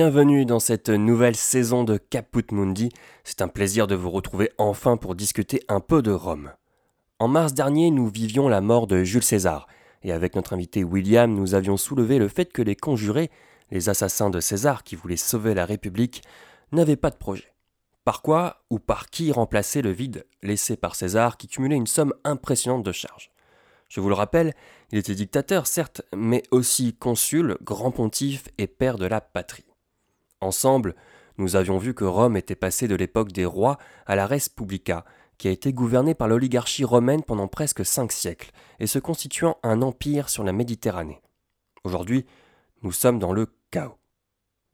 Bienvenue dans cette nouvelle saison de Caput Mundi. C'est un plaisir de vous retrouver enfin pour discuter un peu de Rome. En mars dernier, nous vivions la mort de Jules César, et avec notre invité William, nous avions soulevé le fait que les conjurés, les assassins de César qui voulaient sauver la République, n'avaient pas de projet. Par quoi ou par qui remplacer le vide laissé par César qui cumulait une somme impressionnante de charges? Je vous le rappelle, il était dictateur, certes, mais aussi consul, grand pontife et père de la patrie. Ensemble, nous avions vu que Rome était passée de l'époque des rois à la Respublica, qui a été gouvernée par l'oligarchie romaine pendant presque cinq siècles, et se constituant un empire sur la Méditerranée. Aujourd'hui, nous sommes dans le chaos.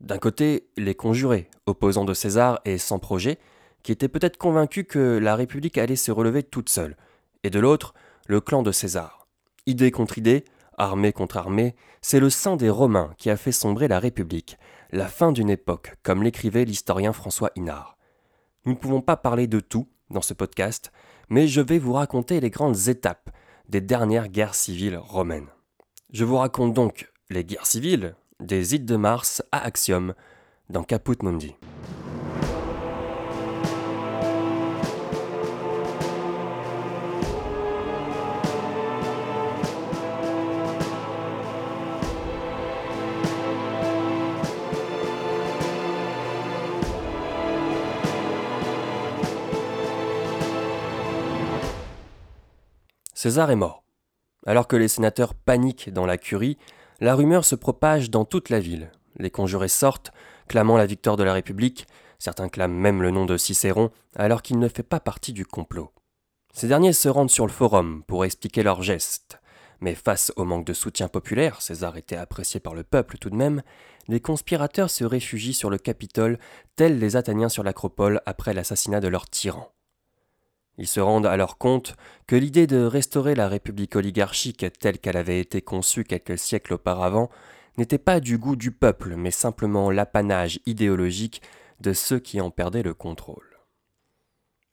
D'un côté, les conjurés, opposants de César et sans projet, qui étaient peut-être convaincus que la République allait se relever toute seule, et de l'autre, le clan de César. Idée contre idée, armée contre armée, c'est le sang des Romains qui a fait sombrer la République, la fin d'une époque, comme l'écrivait l'historien François Inard. Nous ne pouvons pas parler de tout dans ce podcast, mais je vais vous raconter les grandes étapes des dernières guerres civiles romaines. Je vous raconte donc les guerres civiles, des Ides de Mars à Axiom, dans Caput Mundi. César est mort. Alors que les sénateurs paniquent dans la curie, la rumeur se propage dans toute la ville. Les conjurés sortent, clamant la victoire de la République, certains clament même le nom de Cicéron, alors qu'il ne fait pas partie du complot. Ces derniers se rendent sur le forum pour expliquer leurs gestes. Mais face au manque de soutien populaire, César était apprécié par le peuple tout de même, les conspirateurs se réfugient sur le Capitole, tels les Athéniens sur l'Acropole après l'assassinat de leur tyran. Ils se rendent alors compte que l'idée de restaurer la République oligarchique telle qu'elle avait été conçue quelques siècles auparavant n'était pas du goût du peuple, mais simplement l'apanage idéologique de ceux qui en perdaient le contrôle.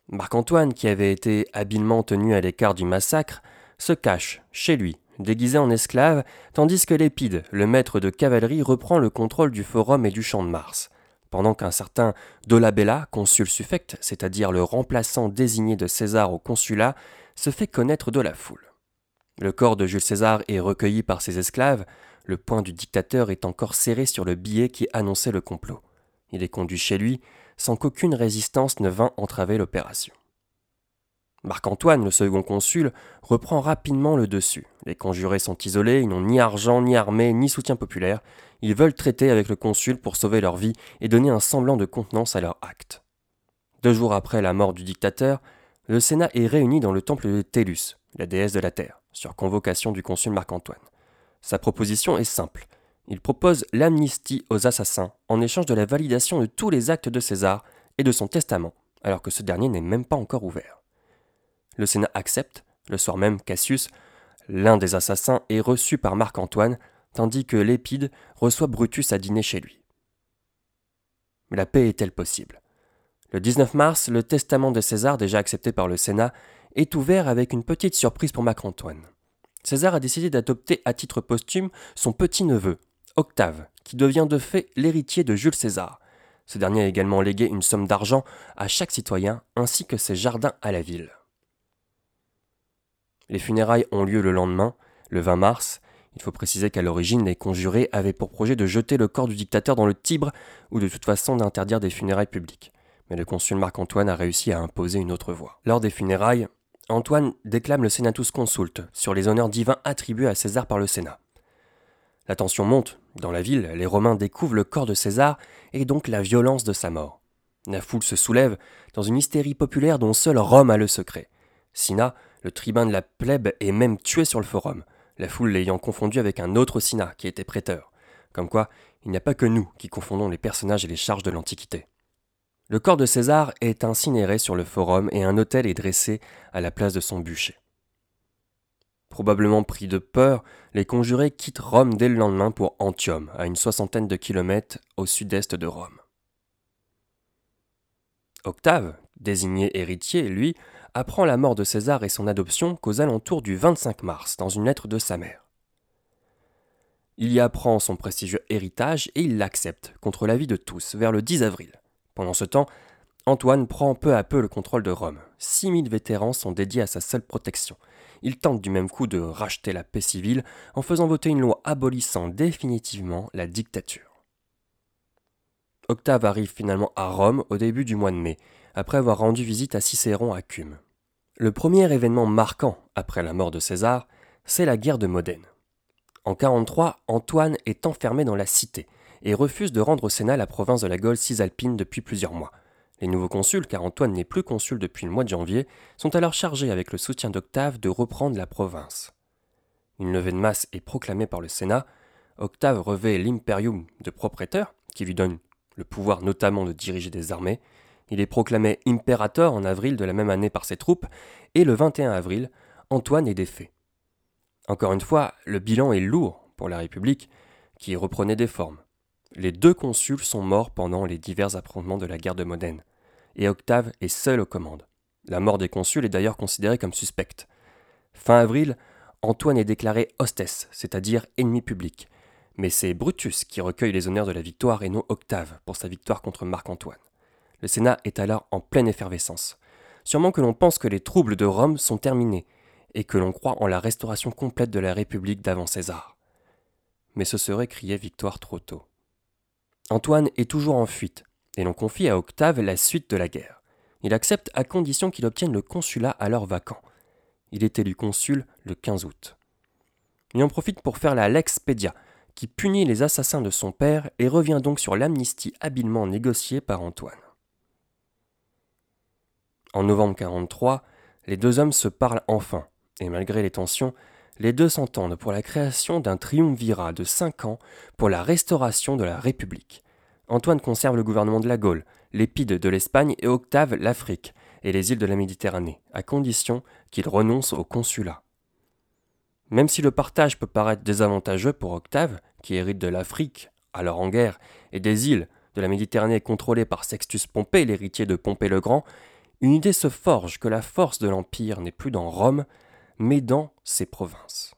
Marc-Antoine, qui avait été habilement tenu à l'écart du massacre, se cache chez lui, déguisé en esclave, tandis que Lépide, le maître de cavalerie, reprend le contrôle du forum et du champ de Mars pendant qu'un certain Dolabella, consul suffect, c'est-à-dire le remplaçant désigné de César au consulat, se fait connaître de la foule. Le corps de Jules César est recueilli par ses esclaves, le poing du dictateur est encore serré sur le billet qui annonçait le complot. Il est conduit chez lui, sans qu'aucune résistance ne vint entraver l'opération. Marc-Antoine, le second consul, reprend rapidement le dessus. Les conjurés sont isolés, ils n'ont ni argent, ni armée, ni soutien populaire. Ils veulent traiter avec le consul pour sauver leur vie et donner un semblant de contenance à leur acte. Deux jours après la mort du dictateur, le Sénat est réuni dans le temple de Télus, la déesse de la terre, sur convocation du consul Marc-Antoine. Sa proposition est simple. Il propose l'amnistie aux assassins en échange de la validation de tous les actes de César et de son testament, alors que ce dernier n'est même pas encore ouvert. Le Sénat accepte, le soir même Cassius, l'un des assassins, est reçu par Marc-Antoine, tandis que Lépide reçoit Brutus à dîner chez lui. Mais la paix est-elle possible? Le 19 mars, le testament de César, déjà accepté par le Sénat, est ouvert avec une petite surprise pour Marc-Antoine. César a décidé d'adopter à titre posthume son petit-neveu, Octave, qui devient de fait l'héritier de Jules César. Ce dernier a également légué une somme d'argent à chaque citoyen ainsi que ses jardins à la ville. Les funérailles ont lieu le lendemain, le 20 mars. Il faut préciser qu'à l'origine, les conjurés avaient pour projet de jeter le corps du dictateur dans le Tibre ou de toute façon d'interdire des funérailles publiques. Mais le consul Marc-Antoine a réussi à imposer une autre voie. Lors des funérailles, Antoine déclame le Senatus Consulte sur les honneurs divins attribués à César par le Sénat. La tension monte. Dans la ville, les Romains découvrent le corps de César et donc la violence de sa mort. La foule se soulève dans une hystérie populaire dont seul Rome a le secret. Sina, le tribun de la plèbe est même tué sur le forum, la foule l'ayant confondu avec un autre Sina qui était prêteur. Comme quoi, il n'y a pas que nous qui confondons les personnages et les charges de l'Antiquité. Le corps de César est incinéré sur le forum et un autel est dressé à la place de son bûcher. Probablement pris de peur, les conjurés quittent Rome dès le lendemain pour Antium, à une soixantaine de kilomètres au sud-est de Rome. Octave, désigné héritier, lui, apprend la mort de César et son adoption qu'aux alentours du 25 mars, dans une lettre de sa mère. Il y apprend son prestigieux héritage et il l'accepte, contre l'avis de tous, vers le 10 avril. Pendant ce temps, Antoine prend peu à peu le contrôle de Rome. 6000 vétérans sont dédiés à sa seule protection. Il tente du même coup de racheter la paix civile en faisant voter une loi abolissant définitivement la dictature. Octave arrive finalement à Rome au début du mois de mai, après avoir rendu visite à Cicéron à Cume. Le premier événement marquant après la mort de César, c'est la guerre de Modène. En 43, Antoine est enfermé dans la cité et refuse de rendre au Sénat la province de la Gaule cisalpine depuis plusieurs mois. Les nouveaux consuls, car Antoine n'est plus consul depuis le mois de janvier, sont alors chargés avec le soutien d'Octave de reprendre la province. Une levée de masse est proclamée par le Sénat. Octave revêt l'imperium de propriétaire, qui lui donne le pouvoir notamment de diriger des armées. Il est proclamé impérator en avril de la même année par ses troupes, et le 21 avril, Antoine est défait. Encore une fois, le bilan est lourd pour la République, qui reprenait des formes. Les deux consuls sont morts pendant les divers affrontements de la guerre de Modène et Octave est seul aux commandes. La mort des consuls est d'ailleurs considérée comme suspecte. Fin avril, Antoine est déclaré hostess, c'est-à-dire ennemi public. Mais c'est Brutus qui recueille les honneurs de la victoire et non Octave pour sa victoire contre Marc-Antoine. Le Sénat est alors en pleine effervescence. Sûrement que l'on pense que les troubles de Rome sont terminés et que l'on croit en la restauration complète de la République d'avant César. Mais ce serait crier victoire trop tôt. Antoine est toujours en fuite, et l'on confie à Octave la suite de la guerre. Il accepte à condition qu'il obtienne le consulat alors vacant. Il est élu consul le 15 août. Il en profite pour faire la Lex Pedia, qui punit les assassins de son père et revient donc sur l'amnistie habilement négociée par Antoine. En novembre 43, les deux hommes se parlent enfin, et malgré les tensions, les deux s'entendent pour la création d'un triumvirat de cinq ans pour la restauration de la République. Antoine conserve le gouvernement de la Gaule, l'Épide de l'Espagne et Octave l'Afrique et les îles de la Méditerranée, à condition qu'il renonce au consulat. Même si le partage peut paraître désavantageux pour Octave, qui hérite de l'Afrique, alors en guerre, et des îles de la Méditerranée contrôlées par Sextus Pompée, l'héritier de Pompée le Grand, une idée se forge que la force de l'Empire n'est plus dans Rome, mais dans ses provinces.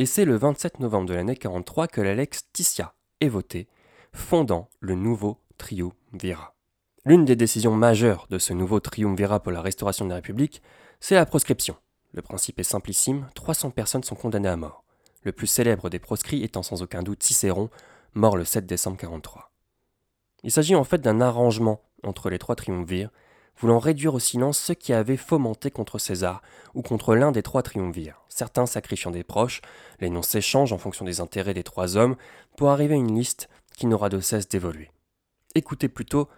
Et c'est le 27 novembre de l'année 43 que la Lex Titia est votée, fondant le nouveau triumvirat. L'une des décisions majeures de ce nouveau triumvirat pour la restauration de la République, c'est la proscription. Le principe est simplissime, 300 personnes sont condamnées à mort. Le plus célèbre des proscrits étant sans aucun doute Cicéron, mort le 7 décembre 43. Il s'agit en fait d'un arrangement entre les trois triumvirs, voulant réduire au silence ceux qui avaient fomenté contre César ou contre l'un des trois triumvirs, certains sacrifiant des proches, les noms s'échangent en fonction des intérêts des trois hommes, pour arriver à une liste qui n'aura de cesse d'évoluer. Écoutez plutôt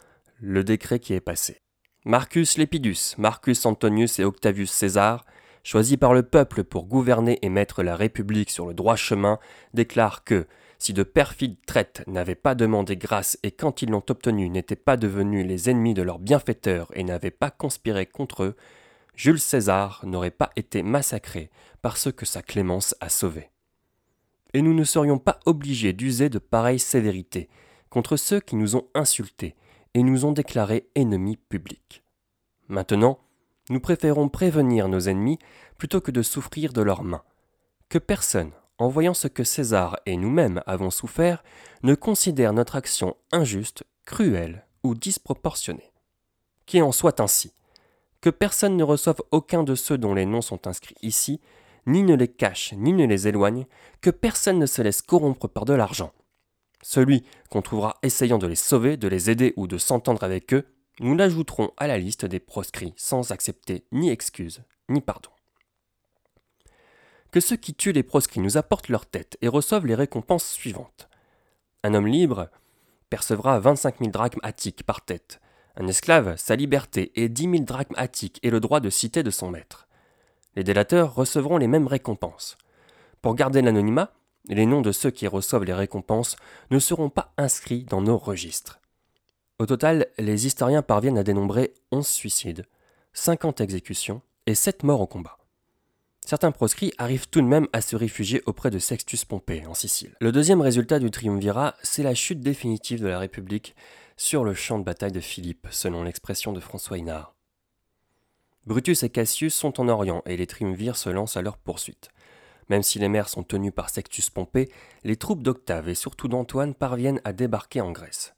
le décret qui est passé. Marcus Lepidus, Marcus Antonius et Octavius César, choisis par le peuple pour gouverner et mettre la République sur le droit chemin, déclarent que, si de perfides traites n'avaient pas demandé grâce et quand ils l'ont obtenue n'étaient pas devenus les ennemis de leurs bienfaiteurs et n'avaient pas conspiré contre eux, Jules César n'aurait pas été massacré par ceux que sa clémence a sauvés et nous ne serions pas obligés d'user de pareilles sévérités contre ceux qui nous ont insultés et nous ont déclarés ennemis publics. Maintenant, nous préférons prévenir nos ennemis plutôt que de souffrir de leurs mains. Que personne, en voyant ce que César et nous-mêmes avons souffert, ne considère notre action injuste, cruelle ou disproportionnée. Qu'il en soit ainsi. Que personne ne reçoive aucun de ceux dont les noms sont inscrits ici ni ne les cache, ni ne les éloigne, que personne ne se laisse corrompre par de l'argent. Celui qu'on trouvera essayant de les sauver, de les aider ou de s'entendre avec eux, nous l'ajouterons à la liste des proscrits sans accepter ni excuse ni pardon. Que ceux qui tuent les proscrits nous apportent leur tête et reçoivent les récompenses suivantes. Un homme libre percevra 25 000 drachmes attiques par tête, un esclave sa liberté et 10 000 drachmes attiques et le droit de citer de son maître les délateurs recevront les mêmes récompenses. Pour garder l'anonymat, les noms de ceux qui reçoivent les récompenses ne seront pas inscrits dans nos registres. Au total, les historiens parviennent à dénombrer 11 suicides, 50 exécutions et 7 morts au combat. Certains proscrits arrivent tout de même à se réfugier auprès de Sextus Pompée en Sicile. Le deuxième résultat du triumvirat, c'est la chute définitive de la République sur le champ de bataille de Philippe, selon l'expression de François Hinard. Brutus et Cassius sont en Orient et les triumvirs se lancent à leur poursuite. Même si les mers sont tenues par Sextus Pompée, les troupes d'Octave et surtout d'Antoine parviennent à débarquer en Grèce.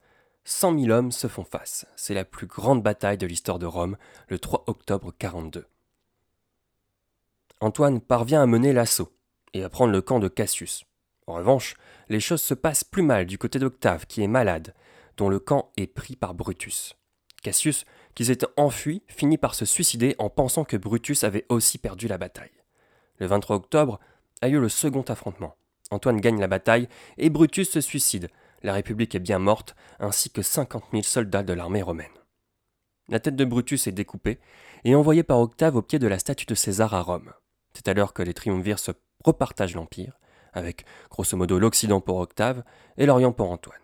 100 000 hommes se font face. C'est la plus grande bataille de l'histoire de Rome, le 3 octobre 42. Antoine parvient à mener l'assaut et à prendre le camp de Cassius. En revanche, les choses se passent plus mal du côté d'Octave, qui est malade, dont le camp est pris par Brutus. Cassius, qui s'était enfui, finit par se suicider en pensant que Brutus avait aussi perdu la bataille. Le 23 octobre a lieu le second affrontement. Antoine gagne la bataille et Brutus se suicide. La République est bien morte, ainsi que 50 000 soldats de l'armée romaine. La tête de Brutus est découpée et envoyée par Octave au pied de la statue de César à Rome. C'est alors que les triumvirs se repartagent l'Empire, avec grosso modo l'Occident pour Octave et l'Orient pour Antoine,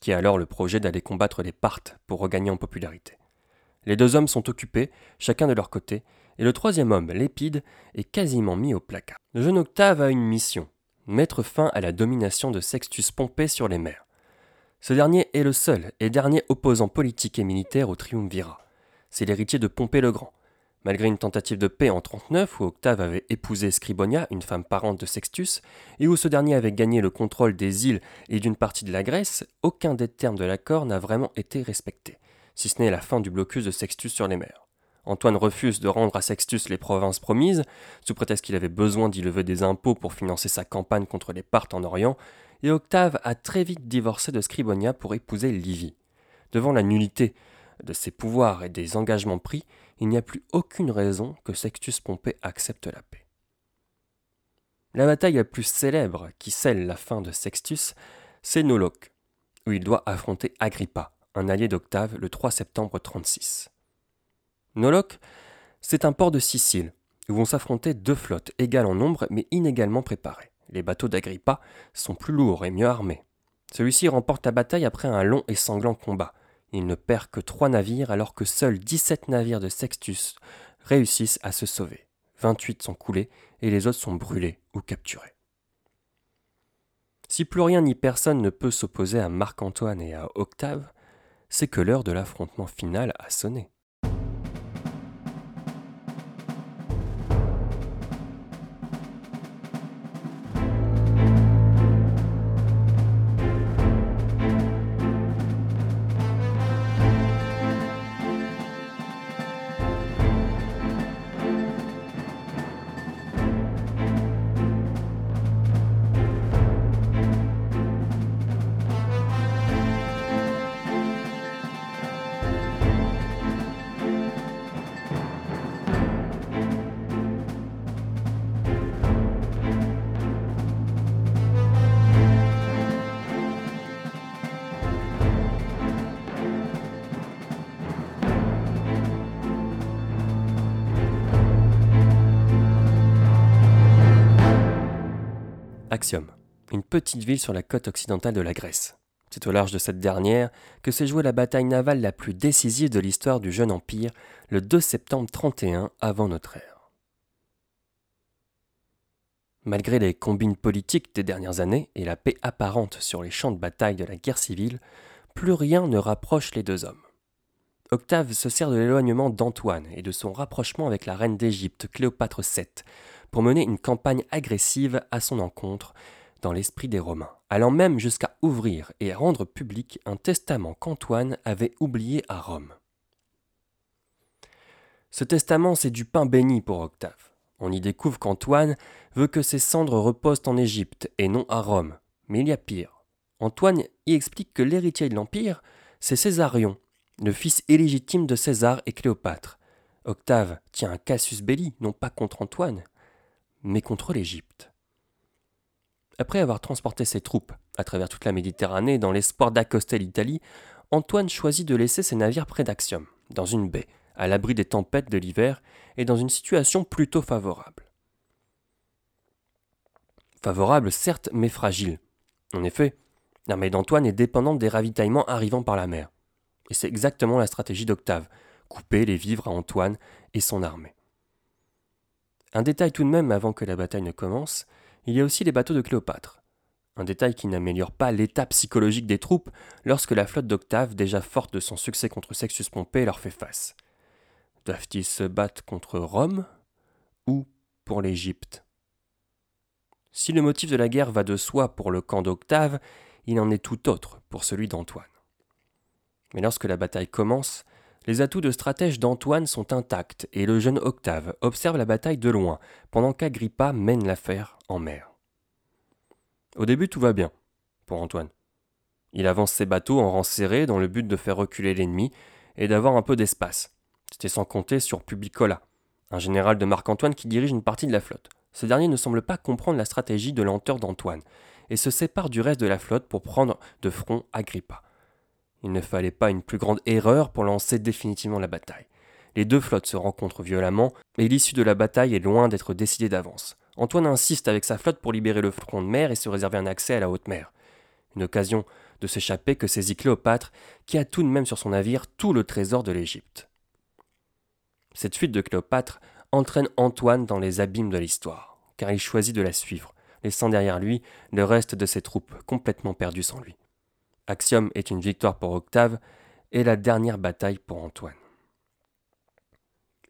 qui a alors le projet d'aller combattre les Parthes pour regagner en popularité. Les deux hommes sont occupés, chacun de leur côté, et le troisième homme, Lépide, est quasiment mis au placard. Le jeune Octave a une mission, mettre fin à la domination de Sextus Pompée sur les mers. Ce dernier est le seul et dernier opposant politique et militaire au triumvirat. C'est l'héritier de Pompée le Grand, Malgré une tentative de paix en 39 où Octave avait épousé Scribonia, une femme parente de Sextus, et où ce dernier avait gagné le contrôle des îles et d'une partie de la Grèce, aucun des termes de l'accord n'a vraiment été respecté, si ce n'est la fin du blocus de Sextus sur les mers. Antoine refuse de rendre à Sextus les provinces promises, sous prétexte qu'il avait besoin d'y lever des impôts pour financer sa campagne contre les Parthes en Orient, et Octave a très vite divorcé de Scribonia pour épouser Livie. Devant la nullité de ses pouvoirs et des engagements pris, il n'y a plus aucune raison que Sextus Pompée accepte la paix. La bataille la plus célèbre qui scelle la fin de Sextus, c'est Noloque, où il doit affronter Agrippa, un allié d'Octave, le 3 septembre 36. Noloque, c'est un port de Sicile, où vont s'affronter deux flottes égales en nombre mais inégalement préparées. Les bateaux d'Agrippa sont plus lourds et mieux armés. Celui-ci remporte la bataille après un long et sanglant combat, il ne perd que trois navires alors que seuls 17 navires de Sextus réussissent à se sauver. 28 sont coulés et les autres sont brûlés ou capturés. Si plus rien ni personne ne peut s'opposer à Marc-Antoine et à Octave, c'est que l'heure de l'affrontement final a sonné. Axiom, une petite ville sur la côte occidentale de la Grèce. C'est au large de cette dernière que s'est jouée la bataille navale la plus décisive de l'histoire du jeune empire, le 2 septembre 31 avant notre ère. Malgré les combines politiques des dernières années et la paix apparente sur les champs de bataille de la guerre civile, plus rien ne rapproche les deux hommes. Octave se sert de l'éloignement d'Antoine et de son rapprochement avec la reine d'Égypte, Cléopâtre VII, pour mener une campagne agressive à son encontre dans l'esprit des Romains, allant même jusqu'à ouvrir et rendre public un testament qu'Antoine avait oublié à Rome. Ce testament, c'est du pain béni pour Octave. On y découvre qu'Antoine veut que ses cendres reposent en Égypte et non à Rome. Mais il y a pire. Antoine y explique que l'héritier de l'Empire, c'est Césarion, le fils illégitime de César et Cléopâtre. Octave tient un casus belli, non pas contre Antoine, mais contre l'Égypte. Après avoir transporté ses troupes à travers toute la Méditerranée dans l'espoir d'accoster l'Italie, Antoine choisit de laisser ses navires près d'Axium, dans une baie, à l'abri des tempêtes de l'hiver et dans une situation plutôt favorable. Favorable certes, mais fragile. En effet, l'armée d'Antoine est dépendante des ravitaillements arrivant par la mer. Et c'est exactement la stratégie d'Octave, couper les vivres à Antoine et son armée. Un détail tout de même avant que la bataille ne commence, il y a aussi les bateaux de Cléopâtre. Un détail qui n'améliore pas l'état psychologique des troupes lorsque la flotte d'Octave, déjà forte de son succès contre Sextus Pompée, leur fait face. Doivent-ils se battre contre Rome ou pour l'Égypte? Si le motif de la guerre va de soi pour le camp d'Octave, il en est tout autre pour celui d'Antoine. Mais lorsque la bataille commence, les atouts de stratège d'Antoine sont intacts et le jeune Octave observe la bataille de loin pendant qu'Agrippa mène l'affaire en mer. Au début, tout va bien pour Antoine. Il avance ses bateaux en rang serré dans le but de faire reculer l'ennemi et d'avoir un peu d'espace. C'était sans compter sur Publicola, un général de Marc-Antoine qui dirige une partie de la flotte. Ce dernier ne semble pas comprendre la stratégie de lenteur d'Antoine et se sépare du reste de la flotte pour prendre de front Agrippa. Il ne fallait pas une plus grande erreur pour lancer définitivement la bataille. Les deux flottes se rencontrent violemment, mais l'issue de la bataille est loin d'être décidée d'avance. Antoine insiste avec sa flotte pour libérer le front de mer et se réserver un accès à la haute mer. Une occasion de s'échapper que saisit Cléopâtre, qui a tout de même sur son navire tout le trésor de l'Égypte. Cette fuite de Cléopâtre entraîne Antoine dans les abîmes de l'histoire, car il choisit de la suivre, laissant derrière lui le reste de ses troupes complètement perdues sans lui. Axiom est une victoire pour Octave et la dernière bataille pour Antoine.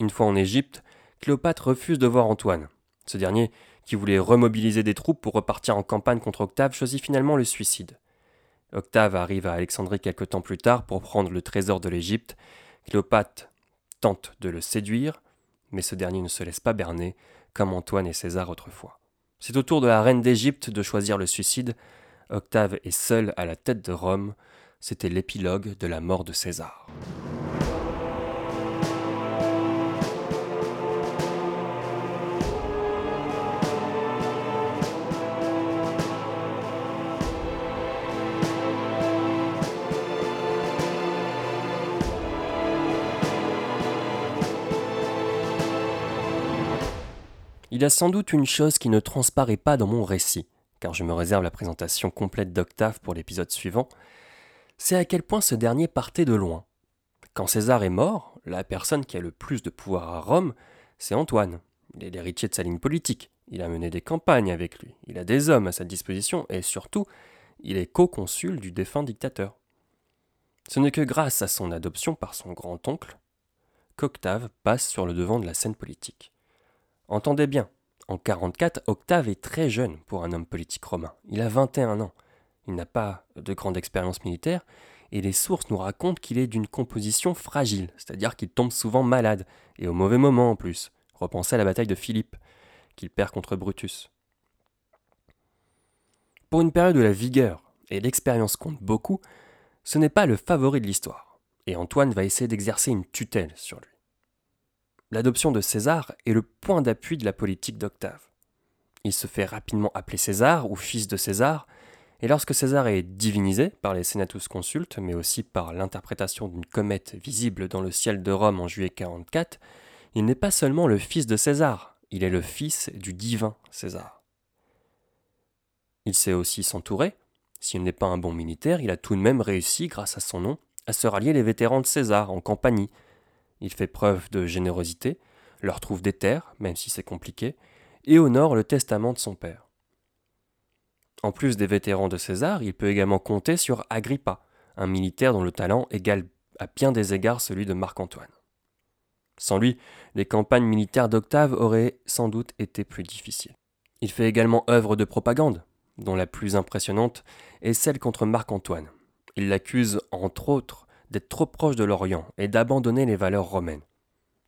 Une fois en Égypte, Cléopâtre refuse de voir Antoine. Ce dernier, qui voulait remobiliser des troupes pour repartir en campagne contre Octave, choisit finalement le suicide. Octave arrive à Alexandrie quelque temps plus tard pour prendre le trésor de l'Égypte. Cléopâtre tente de le séduire, mais ce dernier ne se laisse pas berner, comme Antoine et César autrefois. C'est au tour de la reine d'Égypte de choisir le suicide. Octave est seul à la tête de Rome. C'était l'épilogue de la mort de César. Il y a sans doute une chose qui ne transparaît pas dans mon récit, car je me réserve la présentation complète d'Octave pour l'épisode suivant, c'est à quel point ce dernier partait de loin. Quand César est mort, la personne qui a le plus de pouvoir à Rome, c'est Antoine. Il est l'héritier de sa ligne politique, il a mené des campagnes avec lui, il a des hommes à sa disposition, et surtout, il est co-consul du défunt dictateur. Ce n'est que grâce à son adoption par son grand-oncle qu'Octave passe sur le devant de la scène politique. Entendez bien, en 44, Octave est très jeune pour un homme politique romain. Il a 21 ans. Il n'a pas de grande expérience militaire et les sources nous racontent qu'il est d'une composition fragile, c'est-à-dire qu'il tombe souvent malade, et au mauvais moment en plus. Repensez à la bataille de Philippe, qu'il perd contre Brutus. Pour une période où la vigueur et l'expérience comptent beaucoup, ce n'est pas le favori de l'histoire, et Antoine va essayer d'exercer une tutelle sur lui l'adoption de César est le point d'appui de la politique d'Octave. Il se fait rapidement appeler César ou fils de César, et lorsque César est divinisé par les Senatus Consultes, mais aussi par l'interprétation d'une comète visible dans le ciel de Rome en juillet 44, il n'est pas seulement le fils de César, il est le fils du divin César. Il sait aussi s'entourer. S'il n'est pas un bon militaire, il a tout de même réussi, grâce à son nom, à se rallier les vétérans de César en Campanie, il fait preuve de générosité, leur trouve des terres, même si c'est compliqué, et honore le testament de son père. En plus des vétérans de César, il peut également compter sur Agrippa, un militaire dont le talent égale à bien des égards celui de Marc-Antoine. Sans lui, les campagnes militaires d'Octave auraient sans doute été plus difficiles. Il fait également œuvre de propagande, dont la plus impressionnante est celle contre Marc-Antoine. Il l'accuse, entre autres, d'être trop proche de l'Orient et d'abandonner les valeurs romaines.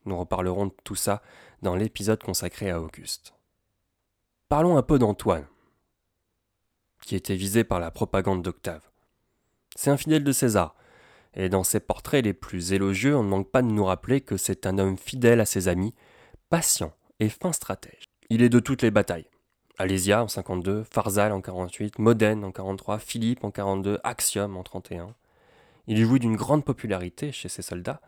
Nous reparlerons de tout ça dans l'épisode consacré à Auguste. Parlons un peu d'Antoine, qui était visé par la propagande d'Octave. C'est un fidèle de César, et dans ses portraits les plus élogieux, on ne manque pas de nous rappeler que c'est un homme fidèle à ses amis, patient et fin stratège. Il est de toutes les batailles. Alésia en 52, Pharsale en 48, Modène en 43, Philippe en 42, Axiom en 31. Il jouit d'une grande popularité chez ses soldats,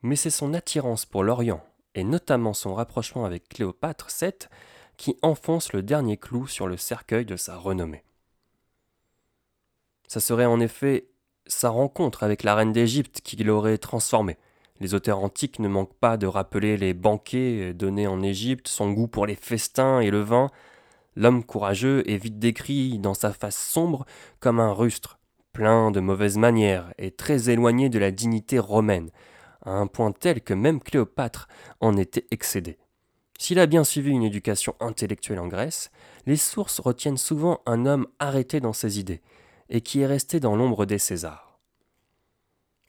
mais c'est son attirance pour l'Orient, et notamment son rapprochement avec Cléopâtre VII, qui enfonce le dernier clou sur le cercueil de sa renommée. Ça serait en effet sa rencontre avec la reine d'Égypte qui l'aurait transformé. Les auteurs antiques ne manquent pas de rappeler les banquets donnés en Égypte, son goût pour les festins et le vin. L'homme courageux est vite décrit dans sa face sombre comme un rustre, plein de mauvaises manières et très éloigné de la dignité romaine, à un point tel que même Cléopâtre en était excédée. S'il a bien suivi une éducation intellectuelle en Grèce, les sources retiennent souvent un homme arrêté dans ses idées, et qui est resté dans l'ombre des Césars.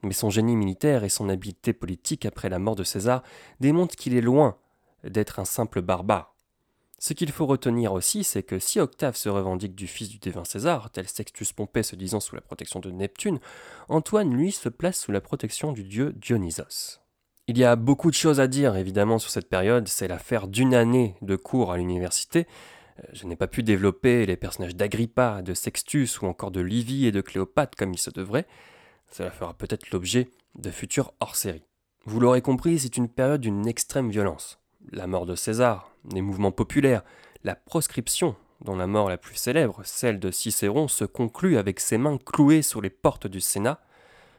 Mais son génie militaire et son habileté politique après la mort de César démontrent qu'il est loin d'être un simple barbare. Ce qu'il faut retenir aussi, c'est que si Octave se revendique du fils du divin César, tel Sextus Pompée se disant sous la protection de Neptune, Antoine, lui, se place sous la protection du dieu Dionysos. Il y a beaucoup de choses à dire évidemment sur cette période, c'est l'affaire d'une année de cours à l'université. Euh, je n'ai pas pu développer les personnages d'Agrippa, de Sextus ou encore de Livy et de Cléopâtre comme il se devrait. Cela fera peut-être l'objet de futurs hors-série. Vous l'aurez compris, c'est une période d'une extrême violence. La mort de César, les mouvements populaires, la proscription, dont la mort la plus célèbre, celle de Cicéron, se conclut avec ses mains clouées sur les portes du Sénat.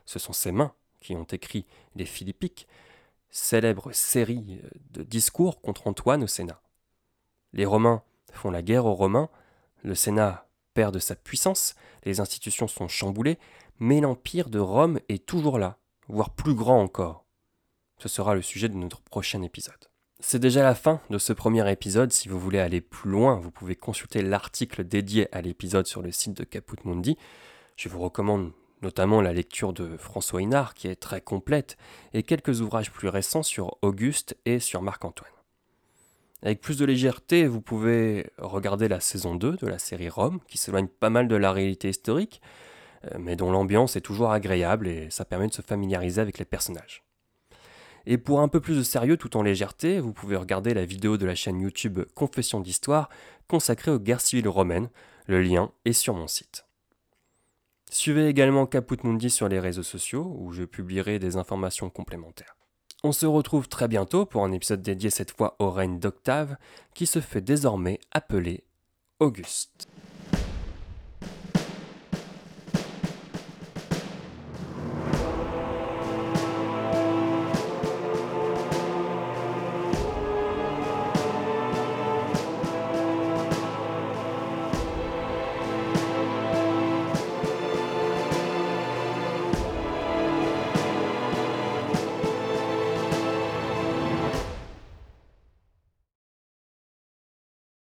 Ce sont ces mains qui ont écrit les Philippiques, célèbre série de discours contre Antoine au Sénat. Les Romains font la guerre aux Romains, le Sénat perd de sa puissance, les institutions sont chamboulées, mais l'Empire de Rome est toujours là, voire plus grand encore. Ce sera le sujet de notre prochain épisode. C'est déjà la fin de ce premier épisode. Si vous voulez aller plus loin, vous pouvez consulter l'article dédié à l'épisode sur le site de Caput Mundi. Je vous recommande notamment la lecture de François Hinard qui est très complète, et quelques ouvrages plus récents sur Auguste et sur Marc-Antoine. Avec plus de légèreté, vous pouvez regarder la saison 2 de la série Rome, qui s'éloigne pas mal de la réalité historique, euh, mais dont l'ambiance est toujours agréable et ça permet de se familiariser avec les personnages. Et pour un peu plus de sérieux tout en légèreté, vous pouvez regarder la vidéo de la chaîne YouTube Confession d'Histoire consacrée aux guerres civiles romaines, le lien est sur mon site. Suivez également Caput Mundi sur les réseaux sociaux où je publierai des informations complémentaires. On se retrouve très bientôt pour un épisode dédié cette fois au règne d'Octave qui se fait désormais appeler Auguste.